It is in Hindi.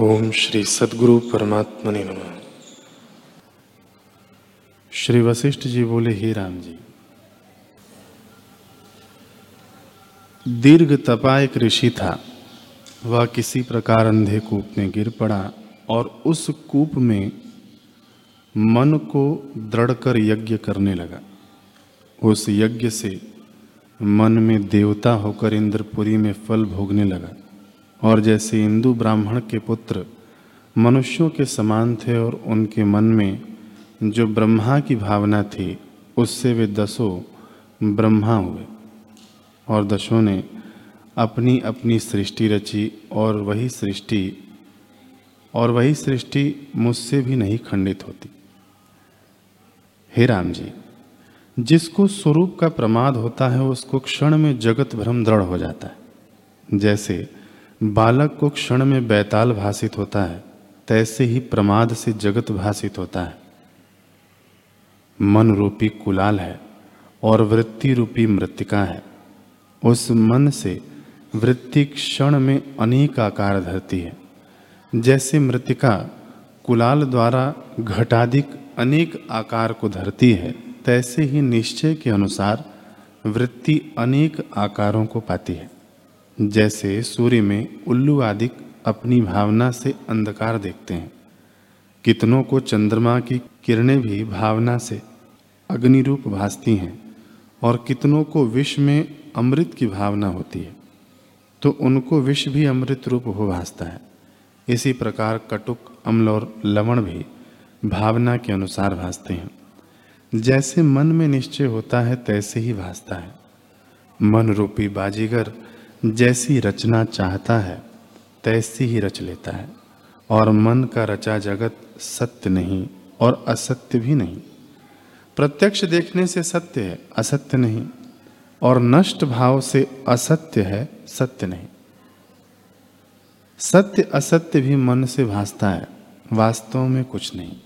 ओम श्री सदगुरु परमात्मा ने नमः। श्री वशिष्ठ जी बोले, हे राम जी, दीर्घ तपा एक ऋषि था। वह किसी प्रकार अंधे कूप में गिर पड़ा और उस कूप में मन को दृढ़ कर यज्ञ करने लगा। उस यज्ञ से मन में देवता होकर इंद्रपुरी में फल भोगने लगा। और जैसे हिंदू ब्राह्मण के पुत्र मनुष्यों के समान थे और उनके मन में जो ब्रह्मा की भावना थी, उससे वे दसों ब्रह्मा हुए। और दशों ने अपनी अपनी सृष्टि रची और वही सृष्टि, और वही सृष्टि मुझसे भी नहीं खंडित होती। हे राम जी, जिसको स्वरूप का प्रमाद होता है, उसको क्षण में जगत भ्रम दृढ़ हो जाता है। जैसे बालक को क्षण में बैताल भाषित होता है, तैसे ही प्रमाद से जगत भाषित होता है। मन रूपी कुलाल है और वृत्ति रूपी मृतिका है। उस मन से वृत्ति क्षण में अनेक आकार धरती है। जैसे मृतिका कुलाल द्वारा घटाधिक अनेक आकार को धरती है, तैसे ही निश्चय के अनुसार वृत्ति अनेक आकारों को पाती है। जैसे सूर्य में उल्लू आदि अपनी भावना से अंधकार देखते हैं। कितनों को चंद्रमा की किरणें भी भावना से अग्नि रूप भासती हैं और कितनों को विष में अमृत की भावना होती है। तो उनको विष भी अमृत रूप हो भासता है। इसी प्रकार कटुक, अम्ल और लवण भी भावना के अनुसार भासते हैं। जैसे मन में निश्चय होता है, तैसे ही भासता है। मन रूपी बाजीगर जैसी रचना चाहता है, तैसी ही रच लेता है। और मन का रचा जगत सत्य नहीं और असत्य भी नहीं। प्रत्यक्ष देखने से सत्य है, असत्य नहीं। और नष्ट भाव से असत्य है, सत्य नहीं। सत्य असत्य भी मन से भासता है, वास्तव में कुछ नहीं।